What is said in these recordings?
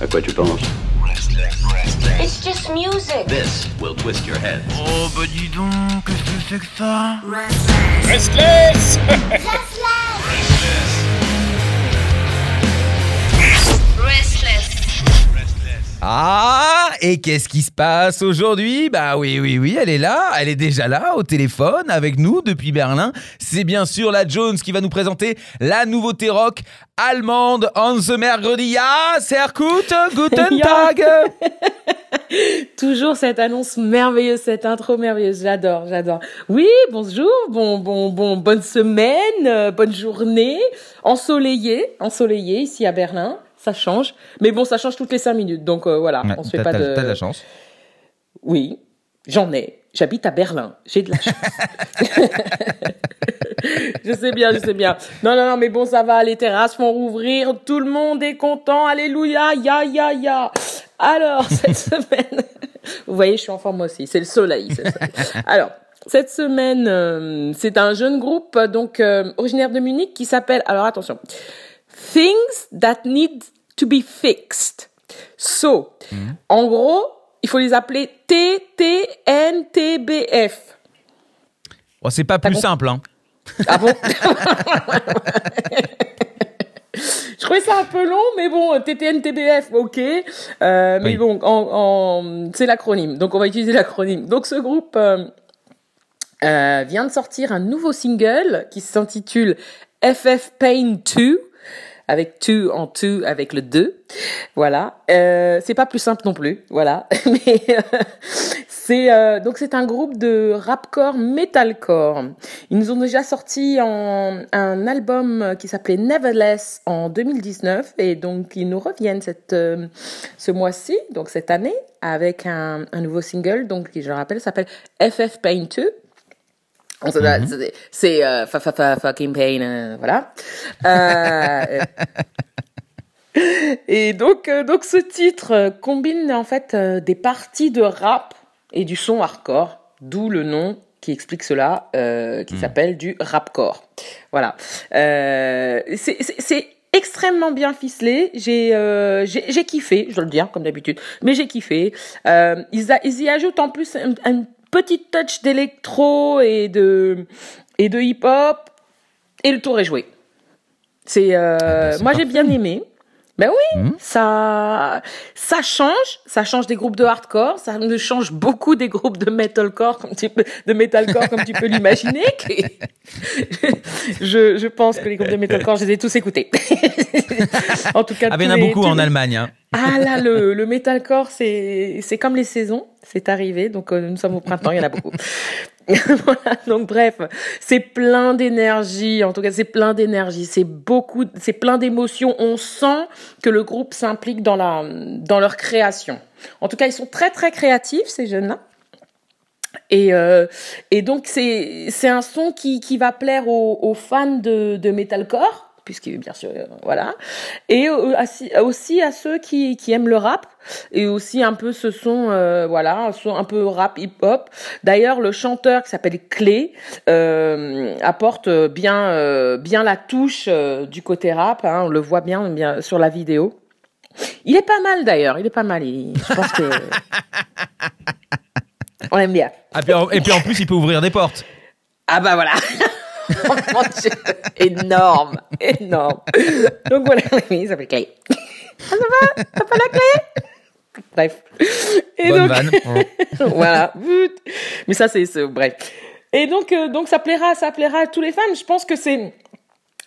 À quoi tu penses It's just music. This will twist your head. Oh bah dis donc, qu'est-ce que c'est que ça Restless Restless. Ah, et qu'est-ce qui se passe aujourd'hui? Bah oui, oui, oui, elle est là, elle est déjà là au téléphone avec nous depuis Berlin. C'est bien sûr la Jones qui va nous présenter la nouveauté rock allemande on the mercredi. Ja, sehr gut, guten. Tag. Toujours cette annonce merveilleuse, cette intro merveilleuse. J'adore, j'adore. Oui, bonjour, bon, bon, bon, bonne semaine, euh, bonne journée, ensoleillée, ensoleillée ici à Berlin. Ça change, mais bon, ça change toutes les cinq minutes, donc euh, voilà, Ouais, on se fait pas de. T'as de la chance. Oui, j'en ai. J'habite à Berlin. J'ai de la chance. je sais bien, je sais bien. Non, non, non, mais bon, ça va. Les terrasses vont rouvrir. Tout le monde est content. Alléluia. Ya, ya, ya. Alors, cette semaine. Vous voyez, je suis en forme aussi. C'est le soleil. Alors. Cette semaine, euh, c'est un jeune groupe donc euh, originaire de Munich qui s'appelle alors attention Things that need to be fixed. So, en gros, il faut les appeler TTNTBF. Oh, c'est pas plus simple, hein. Ah bon Je trouvais ça un peu long, mais bon, TTNTBF, ok. Euh, mais Oui. bon, en, en- c'est l'acronyme, donc on va utiliser l'acronyme. Donc ce groupe euh, euh, vient de sortir un nouveau single qui s'intitule FF Pain 2 avec two en two avec le 2. Voilà. Euh, c'est pas plus simple non plus. Voilà. Mais euh, c'est euh, donc c'est un groupe de rapcore metalcore. Ils nous ont déjà sorti en, un album qui s'appelait Neverless en 2019 et donc ils nous reviennent cette euh, ce mois-ci, donc cette année avec un, nouveau single donc qui je le rappelle s'appelle FF Pain 2. C'est- euh, fa, fa, fa, fucking pain, euh, voilà. Euh, et donc, euh, donc ce titre euh, combine en fait euh, des parties de rap et du son hardcore, d'où le nom qui explique cela, euh, qui s'appelle du rapcore. Voilà. Euh, c'est- extrêmement bien ficelé. J'ai euh, j'ai kiffé, je dois le dire comme d'habitude, mais j'ai kiffé. Euh, ils, a- ils y ajoutent en plus un, un petit touch d'électro et de et de hip hop et le tour est joué. C'est euh, bah, c'est moi j'ai bien aimé. Ben oui, Mhm. ça ça change, ça change des groupes de hardcore, ça me change beaucoup des groupes de metalcore comme tu peux de metalcore comme tu peux l'imaginer. je je pense que les groupes de metalcore, je les ai tous écoutés. en tout cas, Ah, ben, il y en a beaucoup en les- Allemagne, hein. ah là, le, le metalcore, c'est c'est comme les saisons, c'est arrivé. Donc euh, nous sommes au printemps, il y en a beaucoup. voilà, donc bref, c'est plein d'énergie. En tout cas, c'est plein d'énergie. C'est beaucoup, c'est plein d'émotions. On sent que le groupe s'implique dans la dans leur création. En tout cas, ils sont très très créatifs ces jeunes-là. Et, euh, et donc c'est c'est un son qui, qui va plaire aux, aux fans de, de metalcore puisque bien sûr euh, voilà et aussi à ceux qui, qui aiment le rap et aussi un peu ce son euh, voilà un son un peu rap hip hop d'ailleurs le chanteur qui s'appelle Clé euh, apporte bien euh, bien la touche du côté rap hein, on le voit bien bien sur la vidéo il est pas mal d'ailleurs il est pas mal il- je pense que on aime bien Ah, et puis en plus, il peut ouvrir des portes. ah bah voilà. Oh mon Dieu. énorme, énorme. Donc voilà, ça fait clé. Ah, ça va? T'as pas la clé? Bref. Et Bonne donc, vanne. voilà. Mais ça, c'est, c'est- bref. Et donc, euh, donc ça plaira, ça plaira à tous les fans. Je pense que c'est,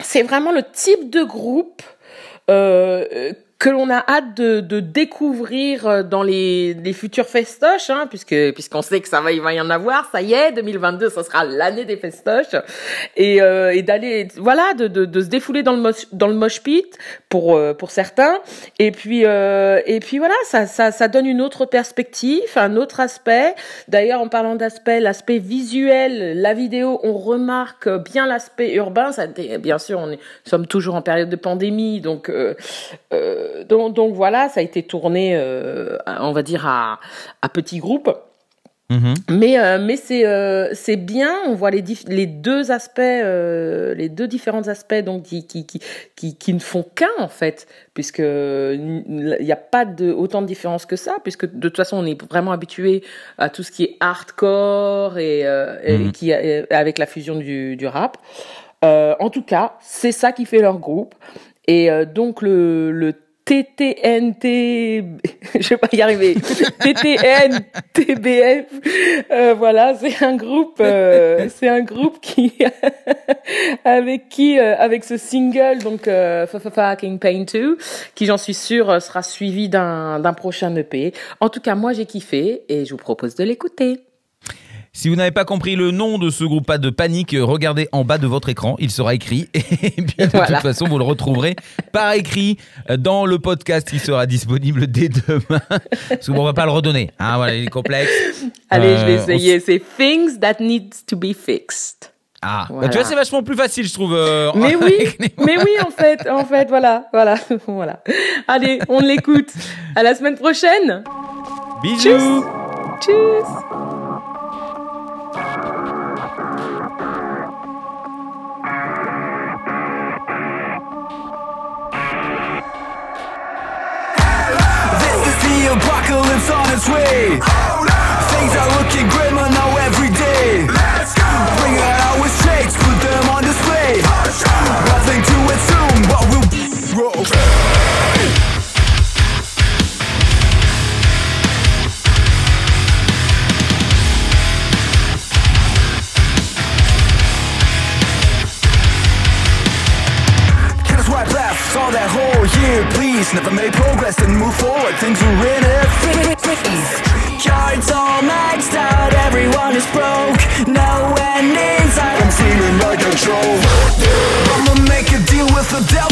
c'est vraiment le type de groupe euh, euh, que l'on a hâte de, de découvrir euh, dans les, les futurs festoches, hein, puisque puisqu'on sait que ça va, il va y en avoir. Ça y est, 2022, ça sera l'année des festoches, et, euh, et d'aller, voilà, de, de, de se défouler dans le mosh, dans le mosh pit pour euh, pour certains, et puis euh, et puis voilà, ça ça ça donne une autre perspective, un autre aspect. D'ailleurs, en parlant d'aspect, l'aspect visuel, la vidéo, on remarque bien l'aspect urbain. Ça, bien sûr, on est, sommes toujours en période de pandémie, donc euh, euh, donc, donc voilà, ça a été tourné, euh, on va dire à, à petits groupes. Mhm. Mais, euh, mais c'est euh, c'est bien, on voit les, dif- les deux aspects, euh, les deux différents aspects donc, qui, qui, qui, qui, ne font qu'un en fait, puisque il n'y a pas de, autant de différence que ça, puisque de toute façon on est vraiment habitué à tout ce qui est hardcore et, et qui, euh, avec la fusion du, du rap. En tout cas, c'est ça qui fait leur groupe. Et donc le, le TTNT, je vais pas y arriver, TTNTBF, euh, voilà, c'est un groupe, euh, c'est un groupe qui, avec qui, euh, avec ce single, donc euh, Fucking Pain 2, qui j'en suis sûre sera suivi d'un d'un prochain EP. En tout cas, moi j'ai kiffé et je vous propose de l'écouter. Si vous n'avez pas compris le nom de ce groupe, pas de panique, regardez en bas de votre écran, il sera écrit. Et bien de Voilà. toute façon, vous le retrouverez par écrit dans le podcast qui sera disponible dès demain. Parce qu'on va pas le redonner. Hein, voilà, il est complexe. Allez, je vais Euh, essayer. C'est Things That Needs to Be Fixed. Ah, bah, Voilà. tu vois, c'est vachement plus facile, je trouve. euh, Mais oui, mais oui, en fait, en fait, voilà, voilà, voilà. Allez, on l'écoute. À la semaine prochaine. Bisous. Tchuss. This the apocalypse on its way. Things are looking grimmer now and move forward. Things are in a. Cards all maxed out, everyone is broke. No end in sight. I'm feeling like a troll. I'ma make a deal with the devil.